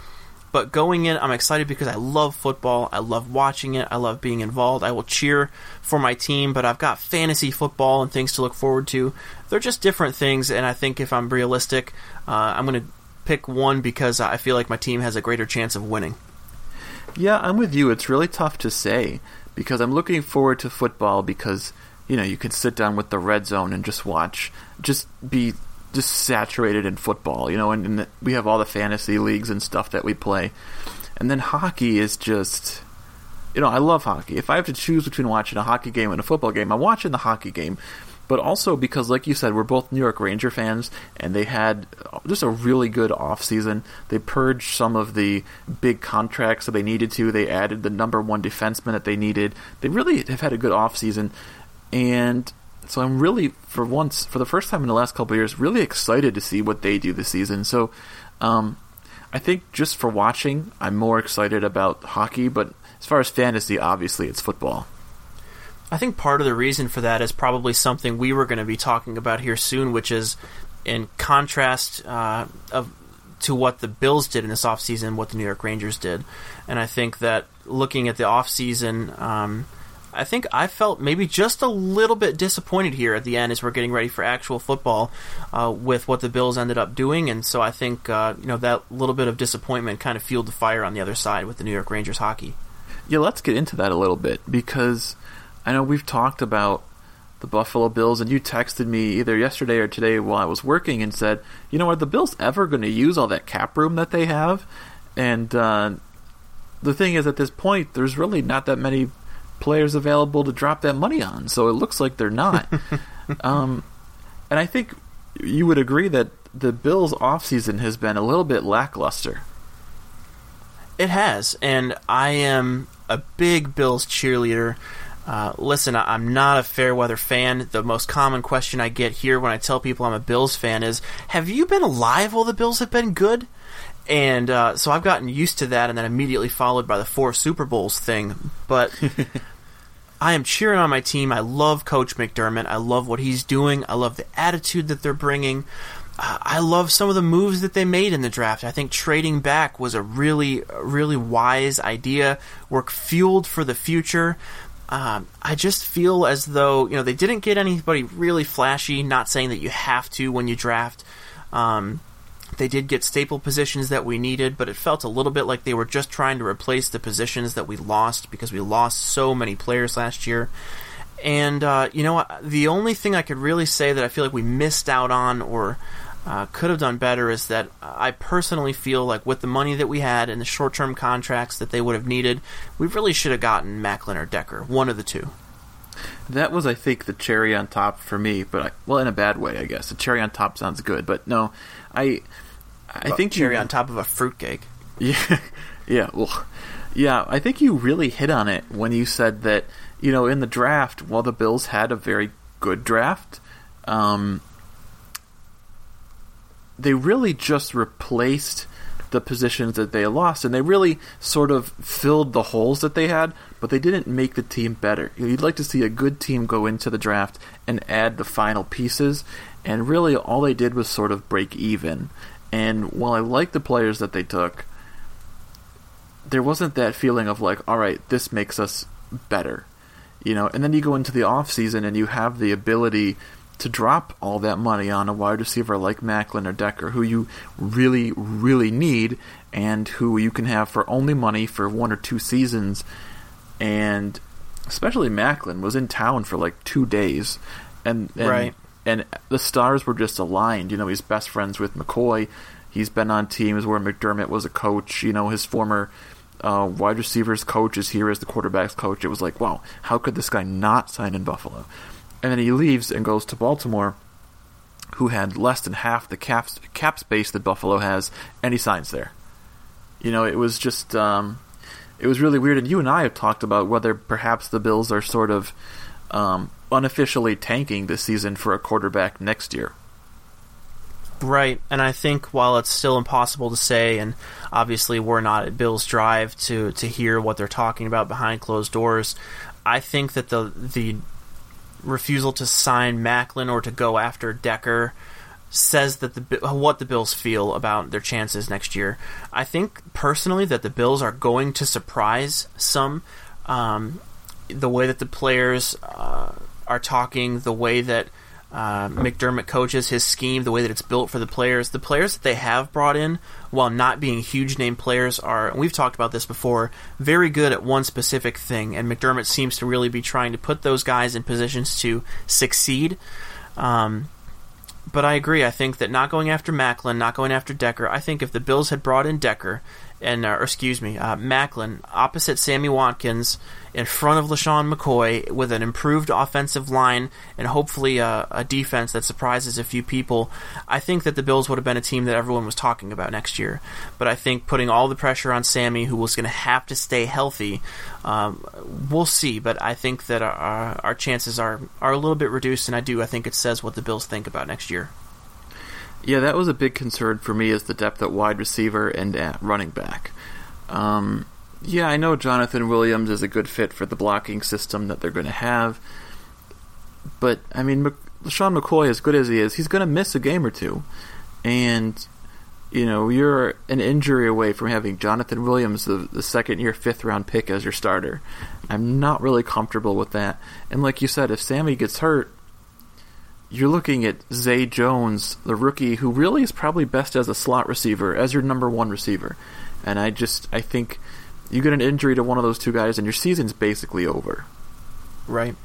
But going in, I'm excited because I love football. I love watching it. I love being involved. I will cheer for my team, but I've got fantasy football and things to look forward to. They're just different things, and I think if I'm realistic, uh, I'm going to pick one because I feel like my team has a greater chance of winning. Yeah, I'm with you. It's really tough to say because I'm looking forward to football because you know you can sit down with the red zone and just watch, just be just saturated in football, you know, and, and we have all the fantasy leagues and stuff that we play, and then hockey is just. You know, I love hockey. If I have to choose between watching a hockey game and a football game, I'm watching the hockey game but also because, like you said, we're both New York Ranger fans, and they had just a really good offseason. They purged some of the big contracts that they needed to. They added the number one defenseman that they needed. They really have had a good offseason, and so I'm really, for once, for the first time in the last couple years, really excited to see what they do this season. So, um, I think just for watching, I'm more excited about hockey. But as far as fantasy, obviously, it's football. I think part of the reason for that is probably something we were going to be talking about here soon, which is in contrast uh, of to what the Bills did in this offseason, what the New York Rangers did. And I think that looking at the offseason, um, I think I felt maybe just a little bit disappointed here at the end as we're getting ready for actual football uh, with what the Bills ended up doing. And so I think uh, you know that little bit of disappointment kind of fueled the fire on the other side with the New York Rangers hockey. Yeah, let's get into that a little bit because I know we've talked about the Buffalo Bills, and you texted me either yesterday or today while I was working and said, you know, are the Bills ever going to use all that cap room that they have? And uh, the thing is, at this point, there's really not that many players available to drop that money on, so it looks like they're not. um, and I think you would agree that the Bills' offseason has been a little bit lackluster. It has, and I am a big Bills cheerleader. Uh, listen, I'm not a fair weather fan. The most common question I get here when I tell people I'm a Bills fan is, "Have you been alive while the Bills have been good?" And uh, so I've gotten used to that, and then immediately followed by the four Super Bowls thing. But I am cheering on my team. I love Coach McDermott. I love what he's doing. I love the attitude that they're bringing. Uh, I love some of the moves that they made in the draft. I think trading back was a really, really wise idea. Work fueled for the future. Um, I just feel as though you know they didn't get anybody really flashy. Not saying that you have to when you draft. Um, they did get staple positions that we needed, but it felt a little bit like they were just trying to replace the positions that we lost because we lost so many players last year. And uh, you know, the only thing I could really say that I feel like we missed out on or uh, could have done better is that I personally feel like with the money that we had and the short term contracts that they would have needed, we really should have gotten Maclin or Decker, one of the two. That was, I think, the cherry on top for me, but I, well, in a bad way, I guess. The cherry on top sounds good, but no, I, I well, think cherry you, on top of a fruitcake. Yeah, yeah, well, yeah. I think you really hit on it when you said that you know in the draft, while the Bills had a very good draft, um, they really just replaced the positions that they lost, and they really sort of filled the holes that they had, but they didn't make the team better. You'd like to see a good team go into the draft and add the final pieces, and really all they did was sort of break even. And while I like the players that they took, there wasn't that feeling of like, all right, this makes us better, you know. And then you go into the off season and you have the ability to drop all that money on a wide receiver like Maclin or Decker, who you really, really need, and who you can have for only money for one or two seasons. And especially Maclin was in town for like two days, and, and right. and the stars were just aligned. You know, he's best friends with McCoy. He's been on teams where McDermott was a coach. You know, his former uh, wide receivers coach is here as the quarterbacks coach. It was like, wow, how could this guy not sign in Buffalo? And then he leaves and goes to Baltimore, who had less than half the cap cap space that Buffalo has, and he signs there. You know, it was just um, it was really weird. And you and I have talked about whether perhaps the Bills are sort of um, unofficially tanking this season for a quarterback next year. Right, and I think while it's still impossible to say, and obviously we're not at Bill's Drive to to hear what they're talking about behind closed doors, I think that the the refusal to sign Maclin or to go after Decker says that the what the Bills feel about their chances next year. I think personally that the Bills are going to surprise some. Um, the way that the players uh, are talking, the way that uh, McDermott coaches his scheme, the way that it's built for the players. The players that they have brought in, while not being huge name players, are, and we've talked about this before, very good at one specific thing. And McDermott seems to really be trying to put those guys in positions to succeed. Um, but I agree. I think that not going after Maclin, not going after Decker, I think if the Bills had brought in Decker, and uh, or excuse me, uh, Maclin opposite Sammy Watkins in front of LeSean McCoy with an improved offensive line and hopefully a, a, defense that surprises a few people. I think that the Bills would have been a team that everyone was talking about next year. But I think putting all the pressure on Sammy, who was going to have to stay healthy, um, we'll see. But I think that our, our chances are are a little bit reduced, and I do. I think it says what the Bills think about next year. Yeah, that was a big concern for me is the depth at wide receiver and at running back. Um, yeah, I know Jonathan Williams is a good fit for the blocking system that they're going to have, but I mean, Sean McCoy, as good as he is, he's going to miss a game or two, and you know you're an injury away from having Jonathan Williams, the, the second year fifth round pick, as your starter. I'm not really comfortable with that. And like you said, if Sammy gets hurt, you're looking at Zay Jones, the rookie, who really is probably best as a slot receiver, as your number one receiver. And I just I think you get an injury to one of those two guys, and your season's basically over. Right.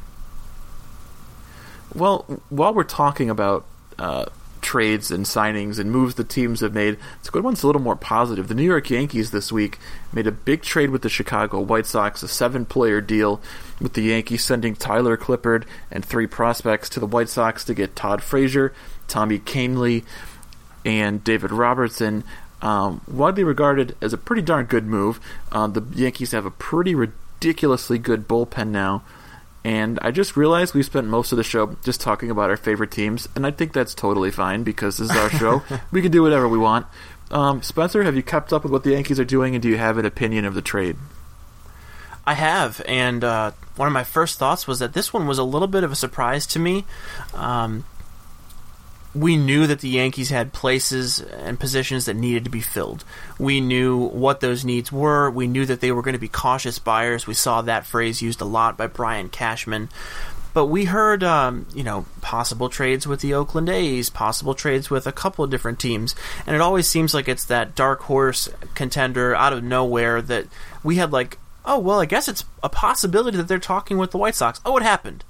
Well, while we're talking about uh, trades and signings and moves the teams have made, it's a good one's a little more positive. The New York Yankees this week made a big trade with the Chicago White Sox, a seven-player deal with the Yankees sending Tyler Clippard and three prospects to the White Sox to get Todd Frazier, Tommy Kahnle, and David Robertson. Um, widely regarded as a pretty darn good move. Uh, the Yankees have a pretty ridiculously good bullpen now. And I just realized we spent most of the show just talking about our favorite teams, and I think that's totally fine because this is our show. we can do whatever we want. Um, Spencer, have you kept up with what the Yankees are doing, and do you have an opinion of the trade? I have, and uh, one of my first thoughts was that this one was a little bit of a surprise to me. Um, we knew that the Yankees had places and positions that needed to be filled. We knew what those needs were. We knew that they were going to be cautious buyers. We saw that phrase used a lot by Brian Cashman. But we heard, um, you know, possible trades with the Oakland A's, possible trades with a couple of different teams, and it always seems like it's that dark horse contender out of nowhere that we had like, oh well, I guess it's a possibility that they're talking with the White Sox. Oh, it happened,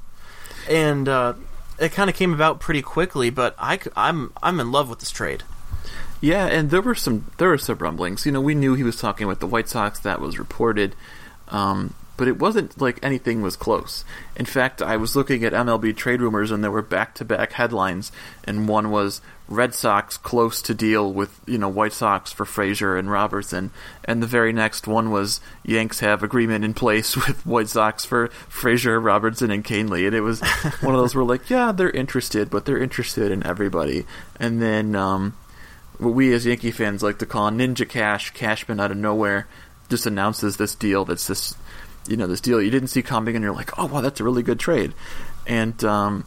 and uh, it kind of came about pretty quickly, but I, I'm I'm in love with this trade. Yeah, and there were some there were some rumblings. You know, we knew he was talking with the White Sox. That was reported, um, but it wasn't like anything was close. In fact, I was looking at MLB trade rumors, and there were back to back headlines, and one was Red Sox close to deal with you know White Sox for Frazier and Robertson, and the very next one was Yanks have agreement in place with White Sox for Frazier, Robertson, and Kahnle, and it was one of those where like yeah they're interested, but they're interested in everybody, and then um, what we as Yankee fans like to call Ninja Cash, Cashman out of nowhere, just announces this deal that's this you know this deal you didn't see coming, and you're like oh wow that's a really good trade, and um,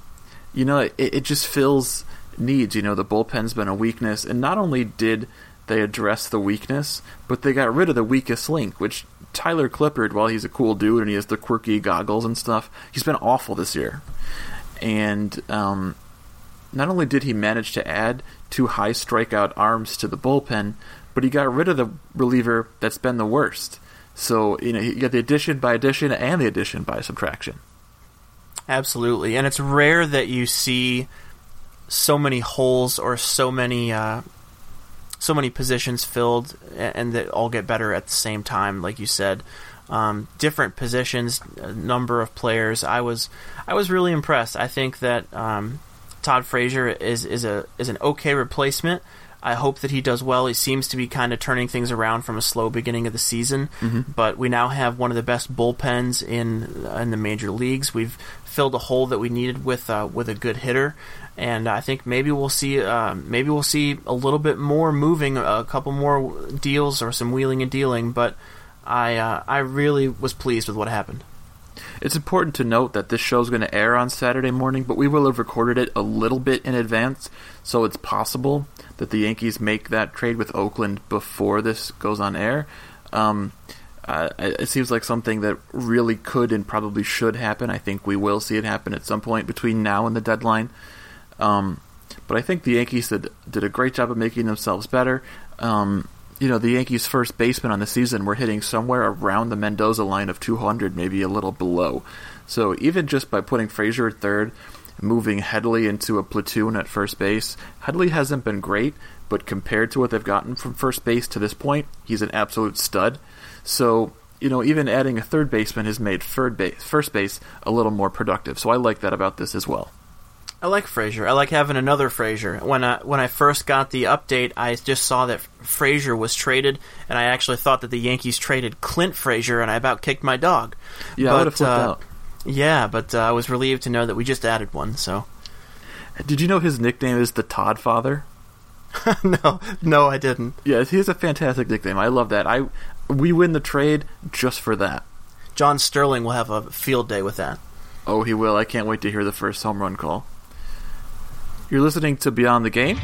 you know it, it just fills needs. You know, the bullpen's been a weakness, and not only did they address the weakness, but they got rid of the weakest link, which Tyler Clippard, while he's a cool dude and he has the quirky goggles and stuff, he's been awful this year. And um, not only did he manage to add two high strikeout arms to the bullpen, but he got rid of the reliever that's been the worst. So, you know, you got the addition by addition and the addition by subtraction. Absolutely. And it's rare that you see so many holes or so many uh, so many positions filled and that all get better at the same time like you said um, different positions number of players I was I was really impressed I think that um, Todd Frazier is is a is an okay replacement I hope that he does well. He seems to be kind of turning things around from a slow beginning of the season, mm-hmm. but we now have one of the best bullpens in in the major leagues. We've filled a hole that we needed with uh, with a good hitter, and I think maybe we'll see uh, maybe we'll see a little bit more moving, a couple more deals or some wheeling and dealing. But I uh, I really was pleased with what happened. It's important to note that this show is going to air on Saturday morning, but we will have recorded it a little bit in advance, so it's possible that the Yankees make that trade with Oakland before this goes on air. Um, uh, it seems like something that really could and probably should happen. I think we will see it happen at some point between now and the deadline. Um, but I think the Yankees did, did a great job of making themselves better. Um, you know, the Yankees' first baseman on the season were hitting somewhere around the Mendoza line of 200, maybe a little below. So even just by putting Frazier at third, moving Headley into a platoon at first base, Headley hasn't been great, but compared to what they've gotten from first base to this point, he's an absolute stud. So, you know, even adding a third baseman has made third base, first base a little more productive. So I like that about this as well. I like Frazier. I like having another Frazier. When I when I first got the update, I just saw that Frazier was traded, and I actually thought that the Yankees traded Clint Frazier, and I about kicked my dog. Yeah, but, I would have flipped uh, out. Yeah, but uh, I was relieved to know that we just added one. So, did you know his nickname is the Todd Father? no, no, I didn't. Yeah, he has a fantastic nickname. I love that. I we win the trade just for that. John Sterling will have a field day with that. Oh, he will. I can't wait to hear the first home run call. You're listening to Beyond the Game.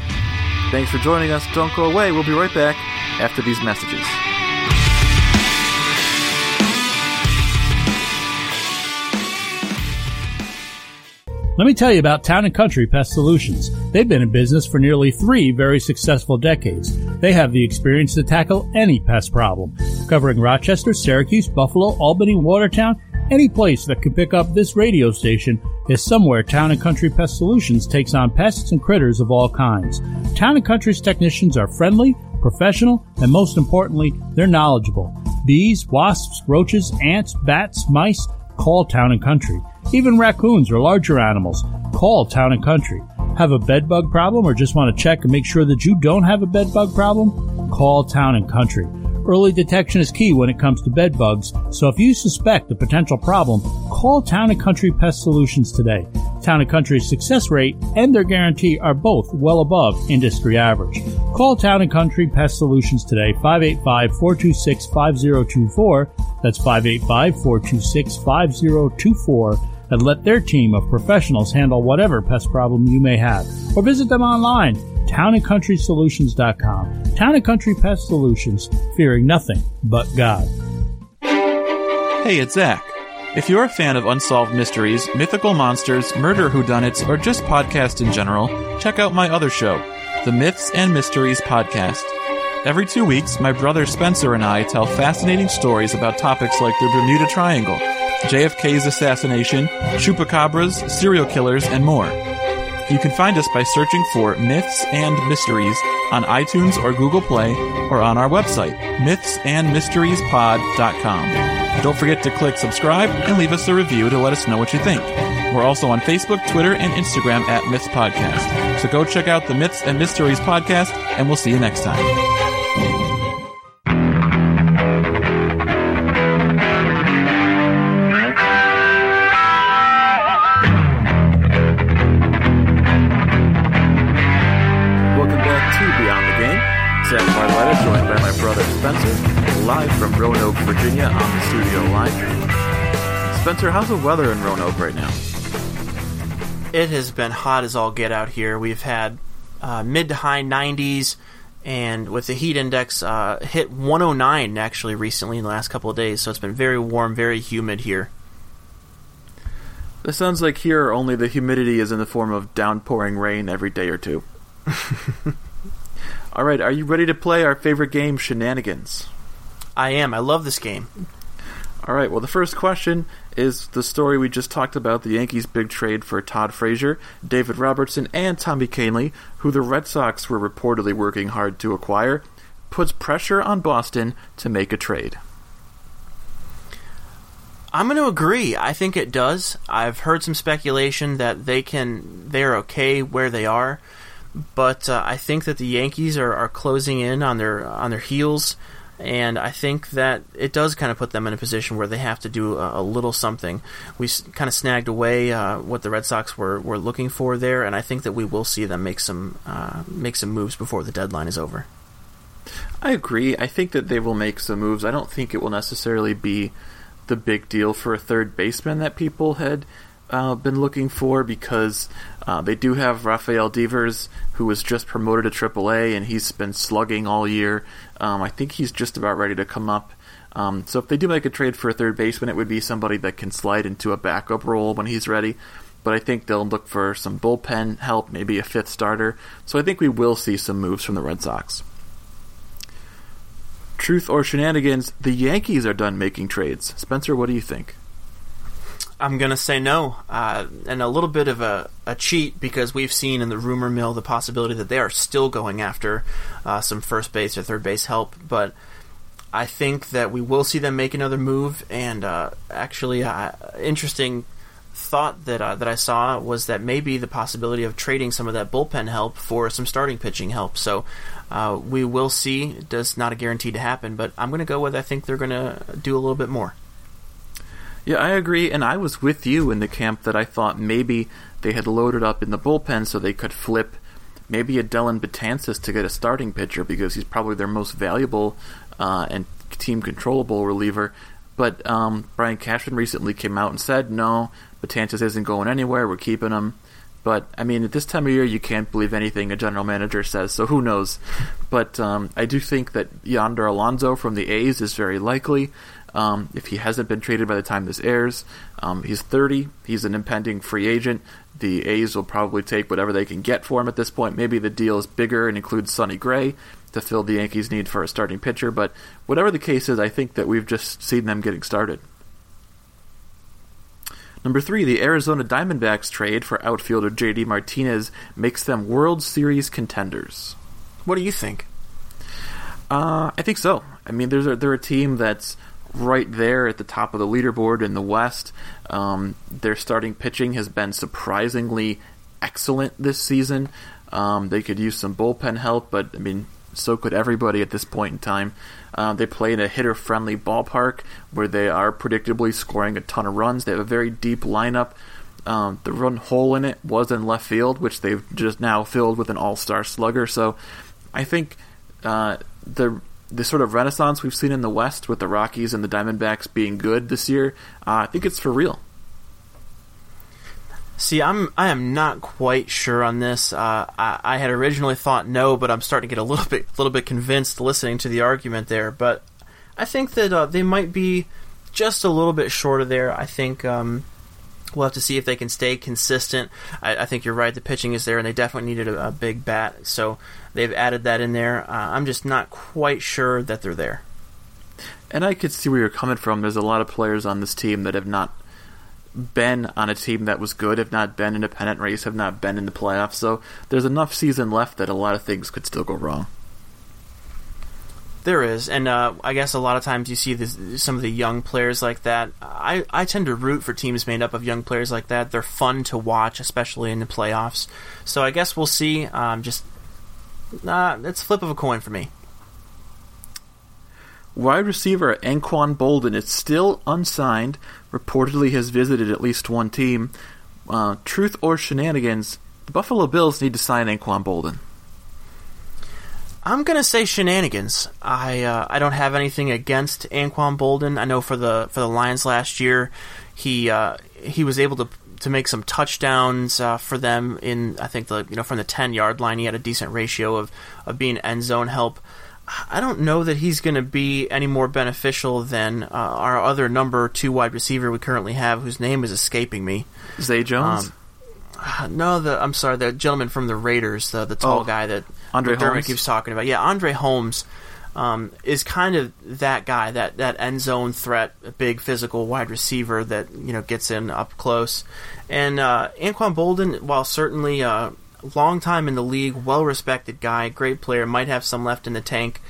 Thanks for joining us. Don't go away. We'll be right back after these messages. Let me tell you about Town and Country Pest Solutions. They've been in business for nearly three very successful decades. They have the experience to tackle any pest problem, covering Rochester, Syracuse, Buffalo, Albany, Watertown. Any place that can pick up this radio station is somewhere Town and Country Pest Solutions takes on pests and critters of all kinds. Town and Country's technicians are friendly, professional, and most importantly, they're knowledgeable. Bees, wasps, roaches, ants, bats, mice, call Town and Country. Even raccoons or larger animals, call Town and Country. Have a bed bug problem or just want to check and make sure that you don't have a bed bug problem? Call Town and Country. Early detection is key when it comes to bed bugs, so if you suspect a potential problem, call Town and Country Pest Solutions today. Town and Country's success rate and their guarantee are both well above industry average. Call Town and Country Pest Solutions today, 585-426-5024. That's 585-426-5024 and let their team of professionals handle whatever pest problem you may have. Or visit them online, townandcountrysolutions.com. Town and Country Pest Solutions, fearing nothing but God. Hey, it's Zach. If you're a fan of unsolved mysteries, mythical monsters, murder whodunits, or just podcasts in general, check out my other show, the Myths and Mysteries Podcast. Every two weeks, my brother Spencer and I tell fascinating stories about topics like the Bermuda Triangle, JFK's assassination, chupacabras, serial killers, and more. You can find us by searching for Myths and Mysteries on iTunes or Google Play or on our website, mythsandmysteriespod.com. Don't forget to click subscribe and leave us a review to let us know what you think. We're also on Facebook, Twitter, and Instagram at Myths Podcast. So go check out the Myths and Mysteries podcast, and we'll see you next time. Spencer, how's the weather in Roanoke right now? It has been hot as all get out here. We've had uh, mid to high 90s, and with the heat index uh, hit 109 actually recently in the last couple of days. So it's been very warm, very humid here. It sounds like here only the humidity is in the form of downpouring rain every day or two. All right, are you ready to play our favorite game, Shenanigans? I am. I love this game. All right, well, the first question is the story we just talked about the Yankees' big trade for Todd Frazier, David Robertson, and Tommy Kahnle, who the Red Sox were reportedly working hard to acquire, puts pressure on Boston to make a trade. I'm going to agree. I think it does. I've heard some speculation that they can they're okay where they are, but uh, I think that the Yankees are, are closing in on their on their heels, and I think that it does kind of put them in a position where they have to do a, a little something. We s- kind of snagged away uh, what the Red Sox were, were looking for there, and I think that we will see them make some uh, make some moves before the deadline is over. I agree. I think that they will make some moves. I don't think it will necessarily be the big deal for a third baseman that people had uh, been looking for because uh, they do have Rafael Devers, who was just promoted to AAA, and he's been slugging all year. Um, I think he's just about ready to come up. Um, so if they do make a trade for a third baseman, it would be somebody that can slide into a backup role when he's ready. But I think they'll look for some bullpen help, maybe a fifth starter. So I think we will see some moves from the Red Sox. Truth or shenanigans, the Yankees are done making trades. Spencer, what do you think? I'm going to say no, uh, and a little bit of a, a cheat because we've seen in the rumor mill the possibility that they are still going after uh, some first base or third base help. But I think that we will see them make another move. And uh, actually, uh, interesting thought that uh, that I saw was that maybe the possibility of trading some of that bullpen help for some starting pitching help. So uh, we will see. Does not a guarantee to happen, but I'm going to go with I think they're going to do a little bit more. Yeah, I agree, and I was with you in the camp that I thought maybe they had loaded up in the bullpen so they could flip maybe a Dellin Betances to get a starting pitcher because he's probably their most valuable uh, and team controllable reliever. But um, Brian Cashman recently came out and said, no, Betances isn't going anywhere, we're keeping him. But I mean, at this time of year, you can't believe anything a general manager says. So who knows? But um, I do think that Yonder Alonso from the A's is very likely. Um, if he hasn't been traded by the time this airs, um, he's 30. He's an impending free agent. The A's will probably take whatever they can get for him at this point. Maybe the deal is bigger and includes Sonny Gray to fill the Yankees' need for a starting pitcher. But whatever the case is, I think that we've just seen them getting started. Number three, the Arizona Diamondbacks trade for outfielder JD Martinez makes them World Series contenders. What do you think? Uh, I think so. I mean, there's a, they're a team that's right there at the top of the leaderboard in the West. Um, their starting pitching has been surprisingly excellent this season. Um, they could use some bullpen help, but I mean, so could everybody at this point in time. Uh, they play in a hitter friendly ballpark where they are predictably scoring a ton of runs. They have a very deep lineup. Um, the run hole in it was in left field, which they've just now filled with an all star slugger. So I think uh, the the sort of renaissance we've seen in the West with the Rockies and the Diamondbacks being good this year, uh, I think it's for real. See, I'm I am not quite sure on this. Uh, I, I, had originally thought no, but I'm starting to get a little bit little bit convinced listening to the argument there. But I think that uh, they might be just a little bit short of there. I think um, we'll have to see if they can stay consistent. I, I, think you're right. The pitching is there, and they definitely needed a, a big bat, so they've added that in there. Uh, I'm just not quite sure that they're there. And I could see where you're coming from. There's a lot of players on this team that have not been on a team that was good, have not been in a pennant race, have not been in the playoffs. So there's enough season left that a lot of things could still go wrong. There is, and uh, I guess a lot of times you see this, some of the young players like that. I, I tend to root for teams made up of young players like that. They're fun to watch, especially in the playoffs. So I guess we'll see. Um, just uh, it's flip of a coin for me. Wide receiver Anquan Boldin is still unsigned. Reportedly has visited at least one team. Uh, truth or shenanigans? The Buffalo Bills need to sign Anquan Boldin. I'm gonna say shenanigans. I uh, I don't have anything against Anquan Boldin. I know for the for the Lions last year, he uh, he was able to to make some touchdowns uh, for them in I think the you know from the ten yard line. He had a decent ratio of of being end zone help. I don't know that he's going to be any more beneficial than uh, our other number two wide receiver we currently have, whose name is escaping me. Zay Jones. Um, no, the I'm sorry, the gentleman from the Raiders, the the tall oh, guy that Andre Holmes? keeps talking about. Yeah, Andre Holmes um, is kind of that guy, that that end zone threat, big physical wide receiver that you know gets in up close. And uh, Anquan Boldin, while certainly uh, long time in the league, well respected guy, great player, might have some left in the tank.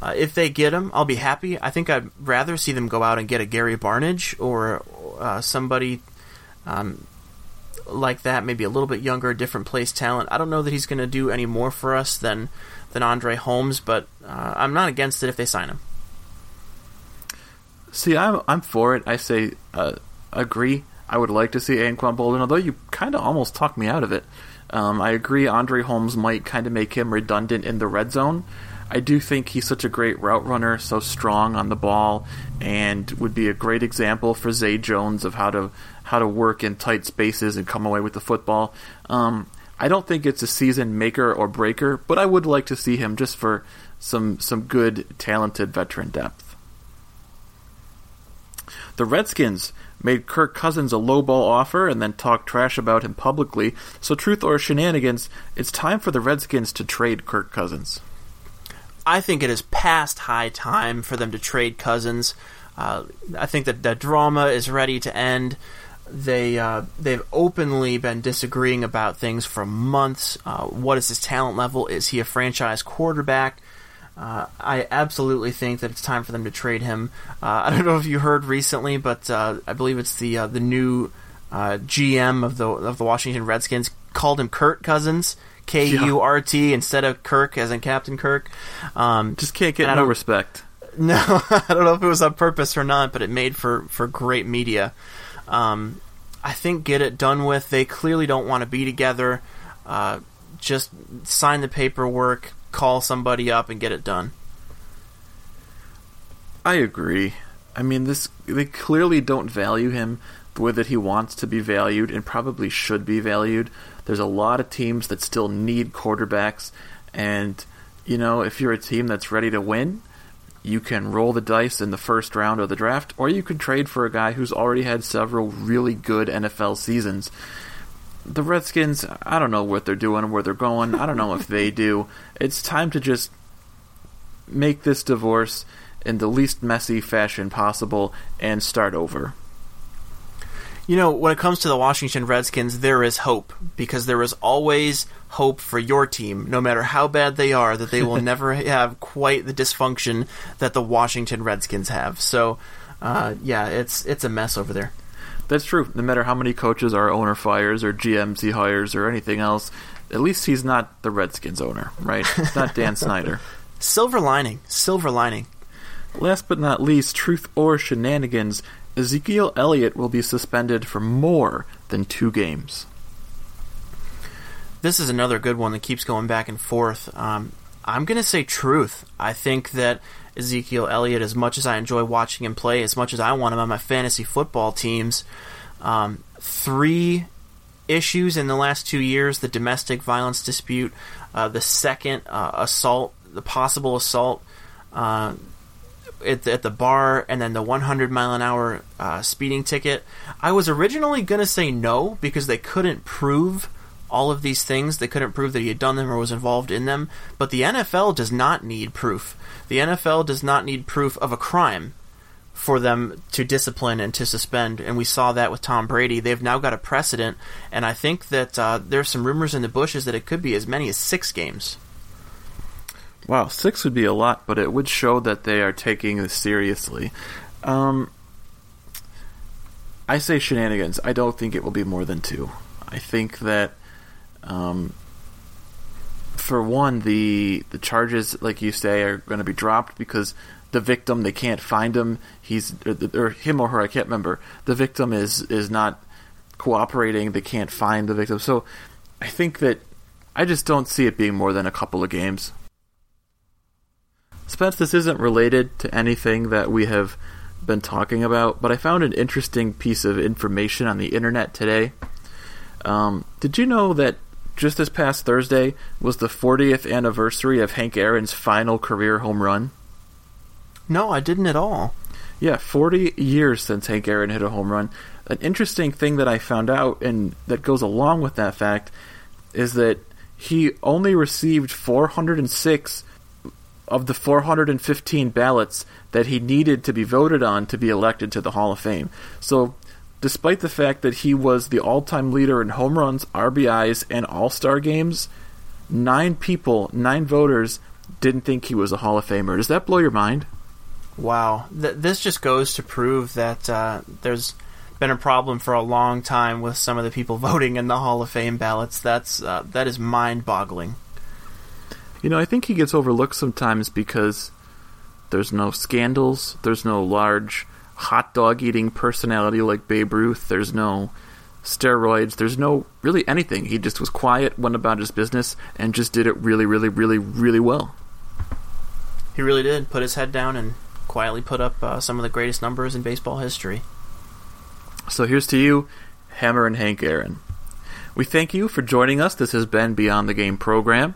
Uh, if they get him, I'll be happy. I think I'd rather see them go out and get a Gary Barnidge or uh, somebody um, like that, maybe a little bit younger, different place talent. I don't know that he's going to do any more for us than than Andre Holmes, but uh, I'm not against it if they sign him. See, I'm I'm for it. I say uh, agree. I would like to see Anquan Boldin, although you kind of almost talked me out of it. Um, I agree. Andre Holmes might kind of make him redundant in the red zone. I do think he's such a great route runner, so strong on the ball, and would be a great example for Zay Jones of how to how to work in tight spaces and come away with the football. Um, I don't think it's a season maker or breaker, but I would like to see him just for some some good, talented veteran depth. The Redskins made Kirk Cousins a lowball offer and then talked trash about him publicly. So, truth or shenanigans, it's time for the Redskins to trade Kirk Cousins. I think it is past high time for them to trade Cousins. Uh, I think that the drama is ready to end. They uh, they've openly been disagreeing about things for months. Uh, what is his talent level? Is he a franchise quarterback? Uh, I absolutely think that it's time for them to trade him. Uh, I don't know if you heard recently, but uh, I believe it's the uh, the new uh, GM of the of the Washington Redskins called him Kurt Cousins, K U R T instead of Kirk, as in Captain Kirk. Um, Just can't get no respect. No, I don't know if it was on purpose or not, but it made for for great media. Um, I think get it done with. They clearly don't want to be together. Uh, just sign the paperwork call somebody up and get it done. I agree. I mean, this they clearly don't value him the way that he wants to be valued and probably should be valued. There's a lot of teams that still need quarterbacks, and you know, if you're a team that's ready to win, you can roll the dice in the first round of the draft, or you can trade for a guy who's already had several really good NFL seasons. The Redskins, I don't know what they're doing, where they're going. I don't know if they do. It's time to just make this divorce in the least messy fashion possible and start over. You know, when it comes to the Washington Redskins, there is hope because there is always hope for your team, no matter how bad they are, that they will never have quite the dysfunction that the Washington Redskins have. So, uh, yeah, it's it's a mess over there. That's true. No matter how many coaches our owner fires or GMs he hires or anything else, at least he's not the Redskins owner, right? It's not Dan Snyder. Silver lining. Silver lining. Last but not least, truth or shenanigans, Ezekiel Elliott will be suspended for more than two games. This is another good one that keeps going back and forth. Um, I'm going to say truth. I think that Ezekiel Elliott, as much as I enjoy watching him play, as much as I want him on my fantasy football teams, um, three issues in the last two years the domestic violence dispute, uh, the second uh, assault, the possible assault. Uh, at the, at the bar and then the 100 mile an hour uh, speeding ticket. I was originally going to say no because they couldn't prove all of these things. They couldn't prove that he had done them or was involved in them. But the NFL does not need proof. The NFL does not need proof of a crime for them to discipline and to suspend. And we saw that with Tom Brady. They've now got a precedent, and I think that uh, there's some rumors in the bushes that it could be as many as six games. Wow, six would be a lot, but it would show that they are taking this seriously. Um, I say shenanigans. I don't think it will be more than two. I think that, um, for one, the the charges, like you say, are going to be dropped because the victim they can't find him. He's or, or him or her. I can't remember. The victim is is not cooperating. They can't find the victim. So I think that I just don't see it being more than a couple of games. Spence, this isn't related to anything that we have been talking about, but I found an interesting piece of information on the internet today. Um, did you know that just this past Thursday was the 40th anniversary of Hank Aaron's final career home run? No, I didn't at all. Yeah, 40 years since Hank Aaron hit a home run. An interesting thing that I found out, and that goes along with that fact, is that he only received 406 of the 415 ballots that he needed to be voted on to be elected to the Hall of Fame. So, despite the fact that he was the all time leader in home runs, RBIs, and All Star games, nine people, nine voters, didn't think he was a Hall of Famer. Does that blow your mind? Wow. Th- this just goes to prove that uh, there's been a problem for a long time with some of the people voting in the Hall of Fame ballots. That's uh, that is mind boggling. You know, I think he gets overlooked sometimes because there's no scandals, there's no large hot dog eating personality like Babe Ruth, there's no steroids, there's no really anything. He just was quiet, went about his business, and just did it really, really, really, really well. He really did put his head down and quietly put up uh, some of the greatest numbers in baseball history. So here's to you, Hammerin' Hank Aaron. We thank you for joining us. This has been Beyond the Game program.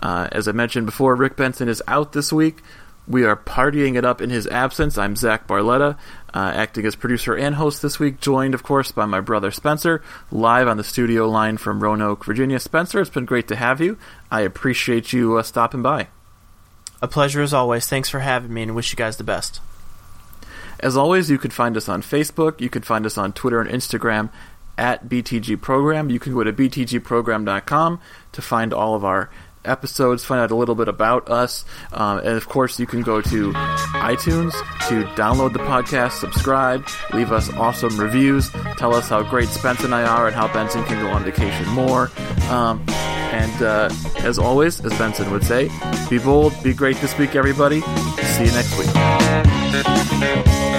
Uh, as I mentioned before, Rick Benson is out this week. We are partying it up in his absence. I'm Zach Barletta, uh, acting as producer and host this week, joined, of course, by my brother Spencer, live on the studio line from Roanoke, Virginia. Spencer, it's been great to have you. I appreciate you uh, stopping by. A pleasure as always. Thanks for having me and wish you guys the best. As always, you can find us on Facebook. You can find us on Twitter and Instagram at BTG Program. You can go to btgprogram.com to find all of our episodes, find out a little bit about us. Um, and of course, you can go to iTunes to download the podcast, subscribe, leave us awesome reviews, tell us how great Spence and I are, and how Benson can go on vacation more. Um, and uh, as always, as Benson would say, be bold, be great this week, everybody. See you next week.